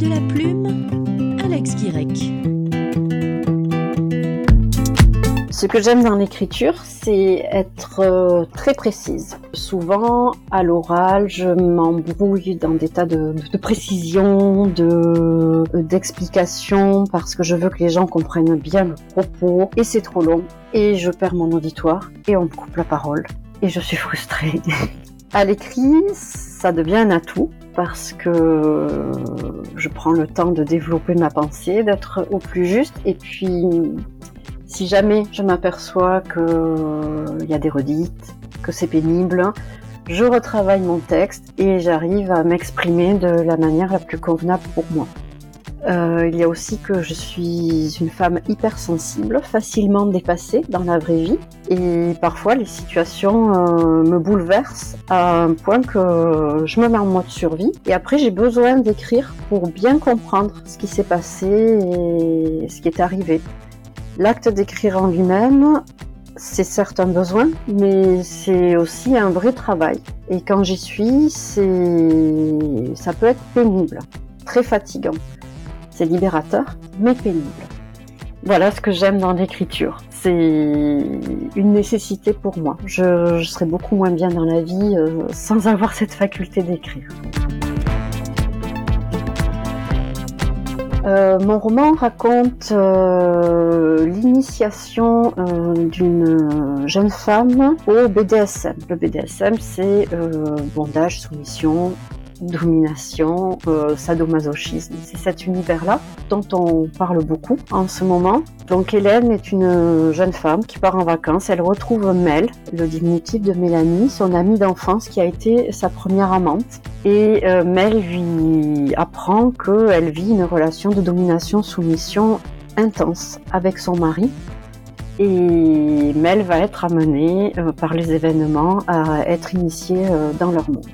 de la plume, Alex Guirec. Ce que j'aime dans l'écriture, c'est être euh, très précise. Souvent, à l'oral, je m'embrouille dans des tas de, précisions, de d'explications, parce que je veux que les gens comprennent bien le propos, et c'est trop long, et je perds mon auditoire, et on me coupe la parole, et je suis frustrée. à l'écrit, ça devient un atout parce que je prends le temps de développer ma pensée, d'être au plus juste. Et puis, si jamais je m'aperçois qu'il y a des redites, que c'est pénible, je retravaille mon texte et j'arrive à m'exprimer de la manière la plus convenable pour moi. Euh, il y a aussi que je suis une femme hypersensible, facilement dépassée dans la vraie vie. Et parfois, les situations euh, me bouleversent à un point que je me mets en mode survie. Et après, j'ai besoin d'écrire pour bien comprendre ce qui s'est passé et ce qui est arrivé. L'acte d'écrire en lui-même, c'est certes un besoin, mais c'est aussi un vrai travail. Et quand j'y suis, c'est, ça peut être pénible, très fatigant. Libérateur, mais pénible. Voilà ce que j'aime dans l'écriture. C'est une nécessité pour moi. Je, serais beaucoup moins bien dans la vie euh, sans avoir cette faculté d'écrire. Euh, mon roman raconte euh, l'initiation d'une jeune femme au BDSM. Le BDSM, c'est bondage, soumission, domination, euh, sadomasochisme. C'est cet univers-là dont on parle beaucoup en ce moment. Donc Hélène est une jeune femme qui part en vacances. Elle retrouve Mel, le diminutif de Mélanie, son amie d'enfance qui a été sa première amante. Et euh, Mel lui apprend qu'elle vit une relation de domination-soumission intense avec son mari. Et Mel va être amenée euh, par les événements à être initiée euh, dans leur monde.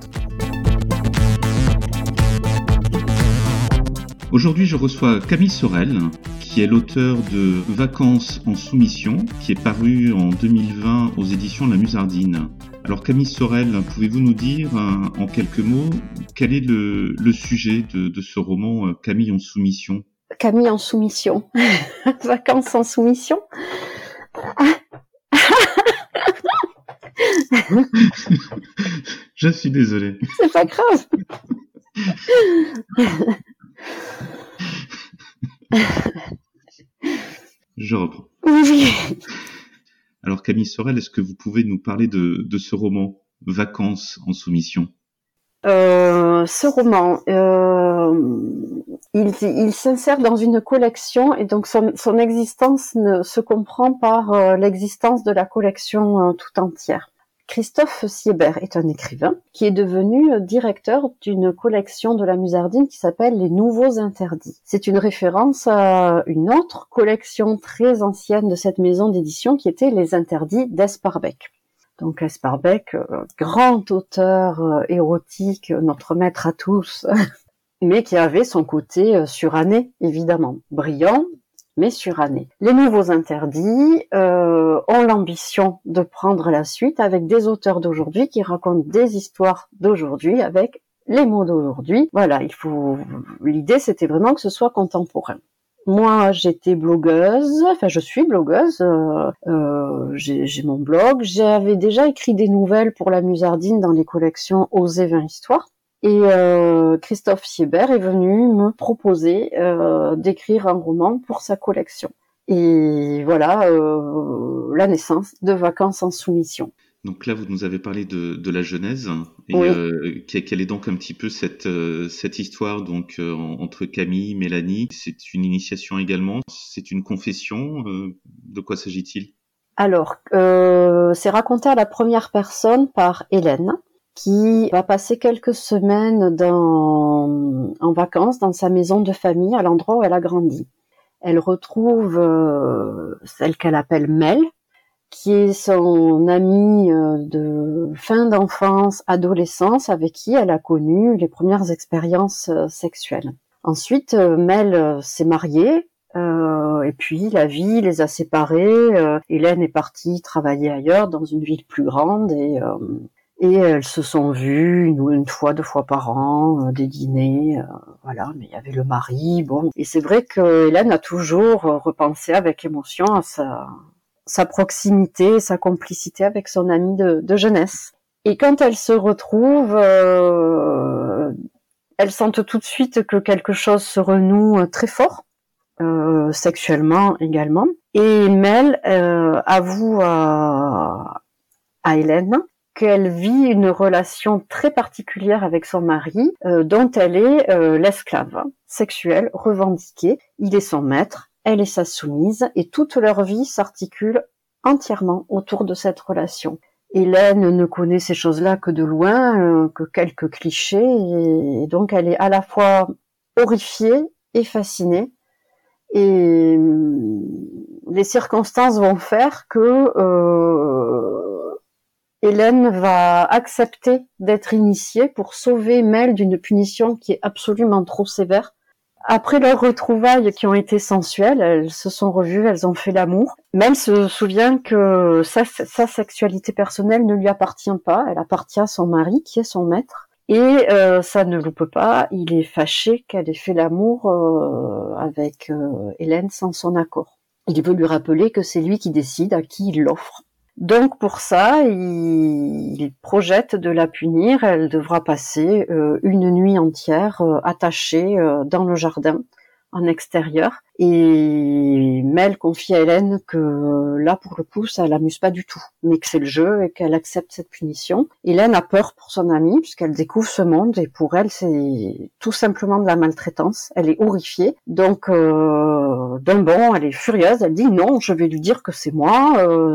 Aujourd'hui, je reçois Camille Sorel, qui est l'auteur de Vacances en soumission, qui est paru en 2020 aux éditions La Musardine. Alors Camille Sorel, pouvez-vous nous dire euh, en quelques mots quel est le, sujet de, ce roman euh, Camille en soumission? Camille en soumission. Vacances en soumission. Je suis désolé. C'est pas grave. Je reprends. Alors Camille Sorel, est-ce que vous pouvez nous parler de, ce roman Vacances en soumission? Euh, ce roman, euh, il, s'insère dans une collection et donc son, existence ne, se comprend par euh, l'existence de la collection tout entière. Christophe Siebert est un écrivain qui est devenu directeur d'une collection de la Musardine qui s'appelle Les Nouveaux Interdits. C'est une référence à une autre collection très ancienne de cette maison d'édition qui était Les Interdits d'Esparbeck. Donc Esparbeck, euh, grand auteur euh, érotique, notre maître à tous, mais qui avait son côté euh, suranné, évidemment, brillant, mais surannée. Les nouveaux interdits euh, l'ambition de prendre la suite avec des auteurs d'aujourd'hui qui racontent des histoires d'aujourd'hui avec les mots d'aujourd'hui. Voilà, il faut. L'idée, c'était vraiment que ce soit contemporain. Moi, j'étais blogueuse, enfin je suis blogueuse, euh, euh, j'ai mon blog, j'avais déjà écrit des nouvelles pour la Musardine dans les collections Oser 20 histoires. Et euh, Christophe Siebert est venu me proposer d'écrire un roman pour sa collection. Et voilà euh, la naissance de Vacances en soumission. Donc là, vous nous avez parlé de, la Genèse. Et quelle est donc un petit peu cette, cette histoire donc entre Camille, Mélanie? C'est une initiation également? C'est une confession? De quoi s'agit-il? Alors, c'est raconté à la première personne par Hélène qui va passer quelques semaines dans, en vacances dans sa maison de famille, à l'endroit où elle a grandi. Elle retrouve euh, celle qu'elle appelle Mel, qui est son amie euh, de fin d'enfance, adolescence, avec qui elle a connu les premières expériences euh, sexuelles. Ensuite, Mel s'est mariée, et puis la vie les a séparés. Hélène est partie travailler ailleurs, dans une ville plus grande, et Et elles se sont vues une, une fois, deux fois par an, des dîners, voilà. Mais il y avait le mari, bon. Et c'est vrai que Hélène a toujours repensé avec émotion à sa, sa proximité, sa complicité avec son amie de, jeunesse. Et quand elles se retrouvent, euh, elles sentent tout de suite que quelque chose se renoue euh, très fort, euh, sexuellement également. Et Mel euh, avoue à, à Hélène qu'elle vit une relation très particulière avec son mari, euh, dont elle est euh, l'esclave sexuelle revendiquée. Il est son maître, elle est sa soumise, et toute leur vie s'articule entièrement autour de cette relation. Hélène ne connaît ces choses-là que de loin, euh, que quelques clichés, et, donc elle est à la fois horrifiée et fascinée. Et euh, les circonstances vont faire que euh, Hélène va accepter d'être initiée pour sauver Mel d'une punition qui est absolument trop sévère après leurs retrouvailles qui ont été sensuelles, elles se sont revues, elles ont fait l'amour. Mel se souvient que sa, sexualité personnelle ne lui appartient pas, elle appartient à son mari qui est son maître. Et euh, ça ne loupe pas, il est fâché qu'elle ait fait l'amour euh, avec euh, Hélène sans son accord. Il veut lui rappeler que c'est lui qui décide à qui il l'offre. Donc pour ça, il, projette de la punir. Elle devra passer euh, une nuit entière euh, attachée euh, dans le jardin en extérieur. Et Mel confie à Hélène que là, pour le coup, ça l'amuse pas du tout, mais que c'est le jeu et qu'elle accepte cette punition. Hélène a peur pour son amie puisqu'elle découvre ce monde et pour elle, c'est tout simplement de la maltraitance. Elle est horrifiée. Donc, euh, d'un bon, elle est furieuse. Elle dit non, je vais lui dire que c'est moi. Euh,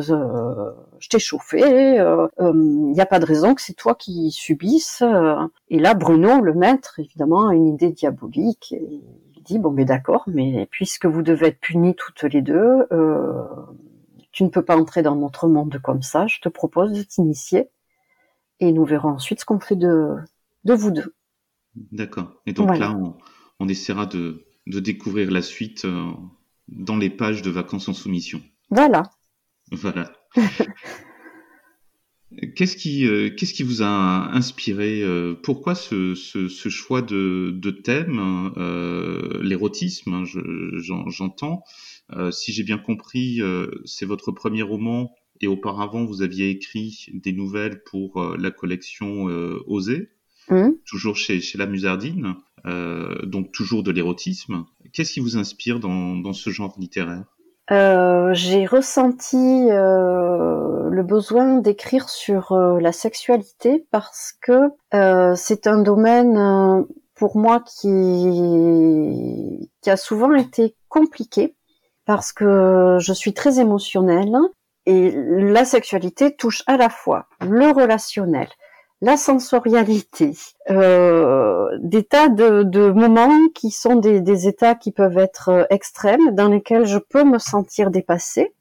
je t'ai chauffé. Il euh, n'y euh, a pas de raison que c'est toi qui subisses. Et là, Bruno, le maître, évidemment, a une idée diabolique. Dit bon mais d'accord, mais puisque vous devez être punis toutes les deux, euh, tu ne peux pas entrer dans notre monde comme ça. Je te propose de t'initier et nous verrons ensuite ce qu'on fait de de vous deux. D'accord. Et donc là, on, on, essaiera de, de découvrir la suite euh, dans les pages de vacances en soumission. Voilà. Voilà. Qu'est-ce qui, euh, qu'est-ce qui vous a inspiré euh, Pourquoi ce, ce, ce, choix de, de thème euh, L'érotisme, hein, j'entends. Euh, si j'ai bien compris, euh, c'est votre premier roman et auparavant vous aviez écrit des nouvelles pour la collection Osée, mmh. toujours chez, chez La Musardine, donc toujours de l'érotisme. Qu'est-ce qui vous inspire dans, dans ce genre littéraire? Euh, j'ai ressenti euh, le besoin d'écrire sur euh, la sexualité parce que c'est un domaine pour moi qui, a souvent été compliqué parce que je suis très émotionnelle et la sexualité touche à la fois le relationnel, la sensorialité, des tas de, de, moments qui sont des, des, états qui peuvent être euh, extrêmes, dans lesquels je peux me sentir dépassée.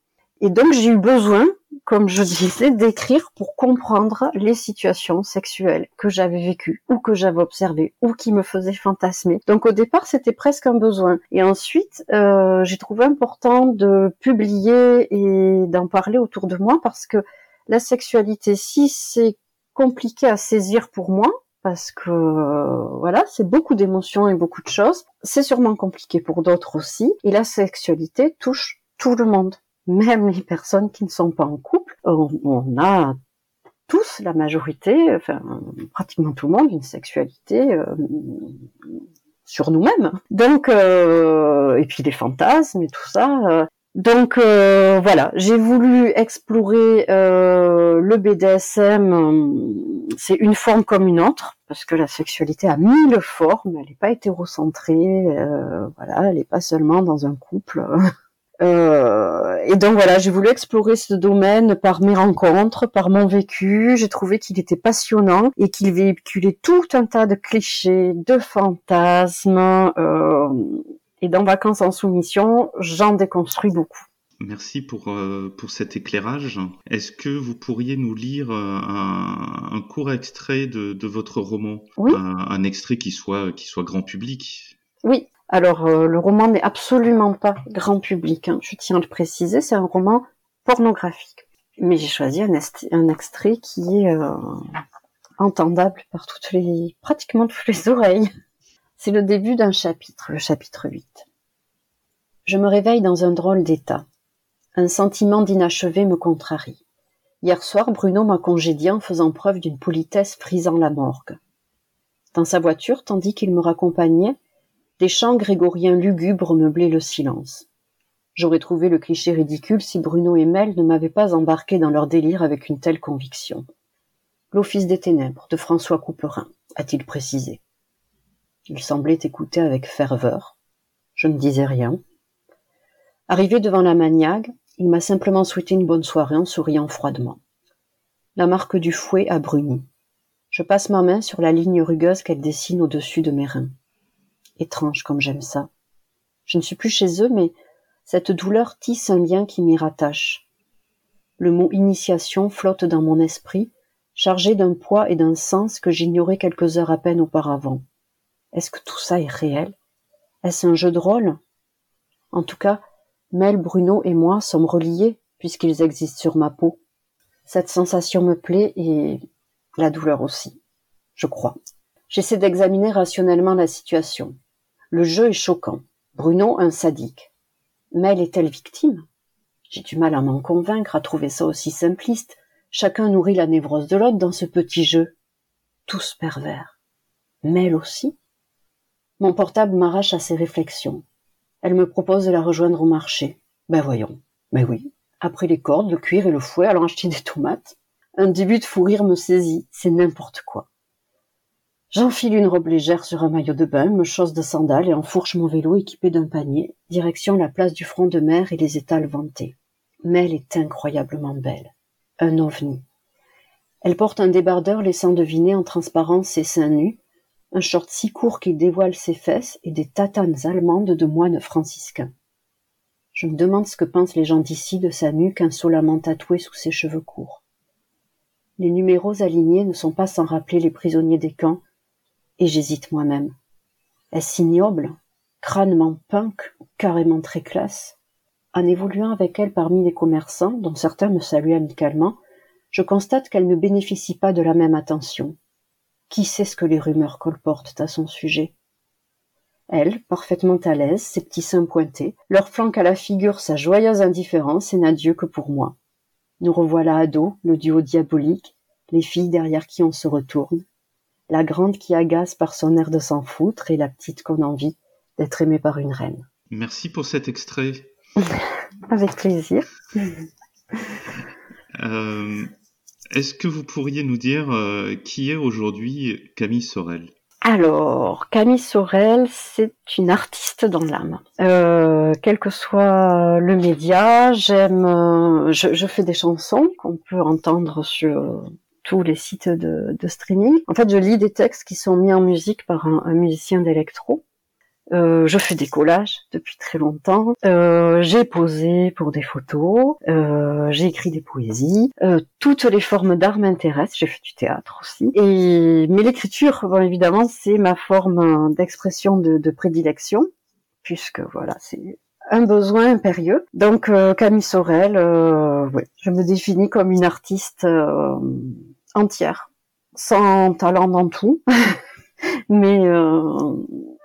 Et donc j'ai eu besoin, comme je disais, d'écrire pour comprendre les situations sexuelles que j'avais vécues ou que j'avais observées ou qui me faisaient fantasmer. Donc au départ c'était presque un besoin. Et ensuite euh, j'ai trouvé important de publier et d'en parler autour de moi parce que la sexualité, si c'est compliqué à saisir pour moi parce que voilà, c'est beaucoup d'émotions et beaucoup de choses. C'est sûrement compliqué pour d'autres aussi. Et la sexualité touche tout le monde, même les personnes qui ne sont pas en couple. On, a tous, la majorité, enfin pratiquement tout le monde, une sexualité euh, sur nous-mêmes. Donc, euh, et puis les fantasmes et tout ça. Euh, donc euh, voilà, j'ai voulu explorer euh, le BDSM. C'est une forme comme une autre parce que la sexualité a mille formes. Elle n'est pas hétérocentrée. Euh, voilà, elle n'est pas seulement dans un couple. et donc voilà, j'ai voulu explorer ce domaine par mes rencontres, par mon vécu. J'ai trouvé qu'il était passionnant et qu'il véhiculait tout un tas de clichés, de fantasmes et dans Vacances en soumission, j'en déconstruis beaucoup. Merci pour, euh, pour cet éclairage. Est-ce que vous pourriez nous lire euh, un, un court extrait de, de votre roman? Oui. Un, un, extrait qui soit, qui soit grand public Oui. Alors, euh, le roman n'est absolument pas grand public, hein. je tiens à le préciser, c'est un roman pornographique. mais j'ai choisi un, un, extrait qui est entendable par toutes les, pratiquement toutes les oreilles. C'est le début d'un chapitre, le chapitre 8. Je me réveille dans un drôle d'état. Un sentiment d'inachevé me contrarie. Hier soir, Bruno m'a congédié en faisant preuve d'une politesse frisant la morgue. Dans sa voiture, tandis qu'il me raccompagnait, des chants grégoriens lugubres meublaient le silence. J'aurais trouvé le cliché ridicule si Bruno et Mel ne m'avaient pas embarqué dans leur délire avec une telle conviction. L'Office des ténèbres de François Couperin, a-t-il précisé. Il semblait écouter avec ferveur. Je ne disais rien. Arrivé devant la maniaque, il m'a simplement souhaité une bonne soirée en souriant froidement. La marque du fouet a bruni. Je passe ma main sur la ligne rugueuse qu'elle dessine au-dessus de mes reins. Étrange comme j'aime ça. Je ne suis plus chez eux, mais cette douleur tisse un lien qui m'y rattache. Le mot initiation flotte dans mon esprit, chargé d'un poids et d'un sens que j'ignorais quelques heures à peine auparavant. Est-ce que tout ça est réel? Est-ce un jeu de rôle? En tout cas, Mel, Bruno et moi sommes reliés puisqu'ils existent sur ma peau. Cette sensation me plaît et la douleur aussi, je crois. J'essaie d'examiner rationnellement la situation. Le jeu est choquant. Bruno, un sadique. Mel est-elle victime? J'ai du mal à m'en convaincre, à trouver ça aussi simpliste. Chacun nourrit la névrose de l'autre dans ce petit jeu. Tous pervers. Mel aussi? Mon portable m'arrache à ses réflexions. Elle me propose de la rejoindre au marché. Ben voyons. Ben oui. Après les cordes, le cuir et le fouet, allons acheter des tomates. Un début de fou rire me saisit. C'est n'importe quoi. J'enfile une robe légère sur un maillot de bain, me chausse de sandales et enfourche mon vélo équipé d'un panier, direction la place du front de mer et les étals vantés. Mais elle est incroyablement belle. Un ovni. Elle porte un débardeur laissant deviner en transparence ses seins nus, un short si court qu'il dévoile ses fesses et des tatanes allemandes de moines franciscains. Je me demande ce que pensent les gens d'ici de sa nuque insolemment tatouée sous ses cheveux courts. Les numéros alignés ne sont pas sans rappeler les prisonniers des camps, et j'hésite moi-même. Est-ce ignoble, crânement punk, carrément très classe? En évoluant avec elle parmi les commerçants, dont certains me saluent amicalement, je constate qu'elle ne bénéficie pas de la même attention. Qui sait ce que les rumeurs colportent à son sujet? Elle, parfaitement à l'aise, ses petits seins pointés, leur flanque à la figure sa joyeuse indifférence et n'a Dieu que pour moi. Nous revoilà à dos, le duo diabolique, les filles derrière qui on se retourne, la grande qui agace par son air de s'en foutre et la petite qu'on envie d'être aimée par une reine. Merci pour cet extrait. Avec plaisir. Euh, est-ce que vous pourriez nous dire euh, qui est aujourd'hui Camille Sorel? Alors, Camille Sorel, c'est une artiste dans l'âme. Euh, quel que soit le média, j'aime, euh, je, fais des chansons qu'on peut entendre sur tous les sites de, streaming. En fait, je lis des textes qui sont mis en musique par un musicien d'électro. Euh, je fais des collages depuis très longtemps. Euh, j'ai posé pour des photos. Euh, j'ai écrit des poésies. toutes les formes d'art m'intéressent. J'ai fait du théâtre aussi. Et mais l'écriture, bon, évidemment, c'est ma forme d'expression de, prédilection, puisque voilà, c'est un besoin impérieux. Donc Camille Sorel, ouais, je me définis comme une artiste entière, sans talent dans tout. mais euh,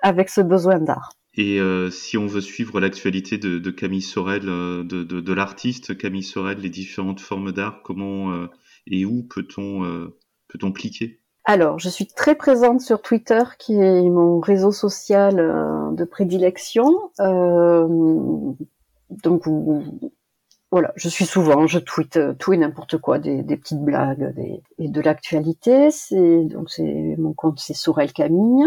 avec ce besoin d'art. Et euh, si on veut suivre l'actualité de, de, Camille Sorel, euh, de, de, de l'artiste Camille Sorel, les différentes formes d'art, comment euh, et où peut-on euh, peut-on cliquer? Alors, je suis très présente sur Twitter, qui est mon réseau social de prédilection. donc, voilà, je suis souvent, je tweete tout et n'importe quoi, des, des, petites blagues des, et de l'actualité. C'est donc c'est mon compte, c'est Sorel Camille.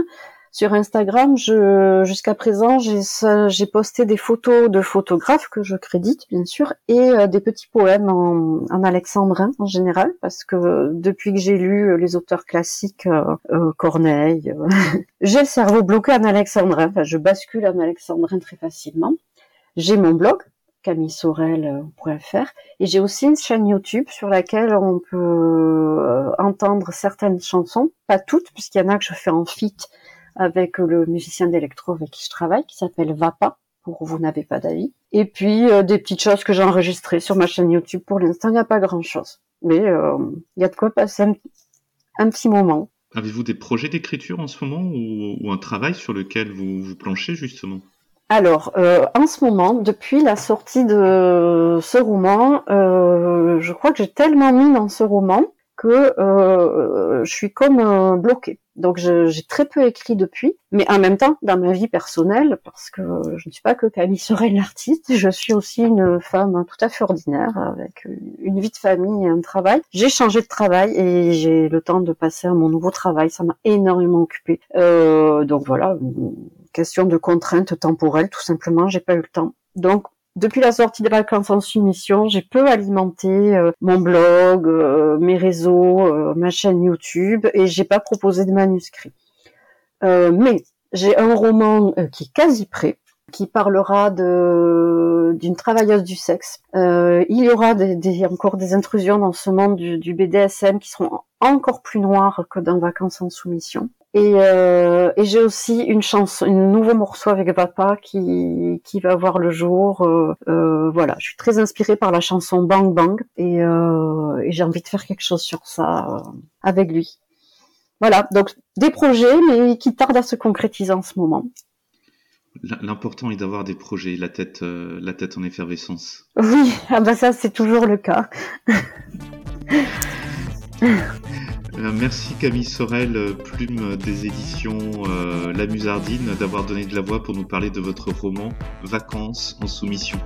Sur Instagram, jusqu'à présent, j'ai posté des photos de photographes que je crédite, bien sûr, et euh, des petits poèmes en, en, alexandrin en général, parce que depuis que j'ai lu les auteurs classiques, euh, euh Corneille, j'ai le cerveau bloqué en alexandrin. Enfin, je bascule en alexandrin très facilement. J'ai mon blog, camillesorel.fr et j'ai aussi une chaîne YouTube sur laquelle on peut entendre certaines chansons, pas toutes, puisqu'il y en a que je fais en feat avec le musicien d'électro avec qui je travaille, qui s'appelle Vapa, pour Vous n'avez pas d'avis. Et puis des petites choses que j'ai enregistrées sur ma chaîne YouTube. Pour l'instant, il n'y a pas grand-chose. Mais il y a de quoi passer un, petit moment. Avez-vous des projets d'écriture en ce moment ou, un travail sur lequel vous, vous planchez justement? Alors, euh, en ce moment, depuis la sortie de ce roman, euh, je crois que j'ai tellement mis dans ce roman que euh, je suis comme bloquée. Donc j'ai très peu écrit depuis, mais en même temps dans ma vie personnelle, parce que je ne suis pas que Camille Sorel l'artiste, je suis aussi une femme tout à fait ordinaire avec une vie de famille et un travail. J'ai changé de travail et j'ai le temps de passer à mon nouveau travail. Ça m'a énormément occupée. Euh, donc voilà, question de contraintes temporelles, tout simplement. J'ai pas eu le temps. Donc depuis la sortie de vacances en soumission, j'ai peu alimenté euh, mon blog, euh, mes réseaux, euh, ma chaîne YouTube et j'ai pas proposé de manuscrit. mais j'ai un roman qui est quasi prêt, qui parlera de d'une travailleuse du sexe. il y aura des, encore des intrusions dans ce monde du, du BDSM qui seront encore plus noires que dans Vacances en soumission. Et, euh, et j'ai aussi une chanson, un nouveau morceau avec papa qui, qui va voir le jour. Euh, euh, voilà, je suis très inspirée par la chanson Bang Bang et, et j'ai envie de faire quelque chose sur ça avec lui. Voilà, donc des projets, mais qui tardent à se concrétiser en ce moment. L'important est d'avoir des projets, la tête, la tête en effervescence. Oui, ah bah ça c'est toujours le cas. Euh, merci Camille Sorel, euh, plume des éditions euh, La Musardine, d'avoir donné de la voix pour nous parler de votre roman Vacances en soumission.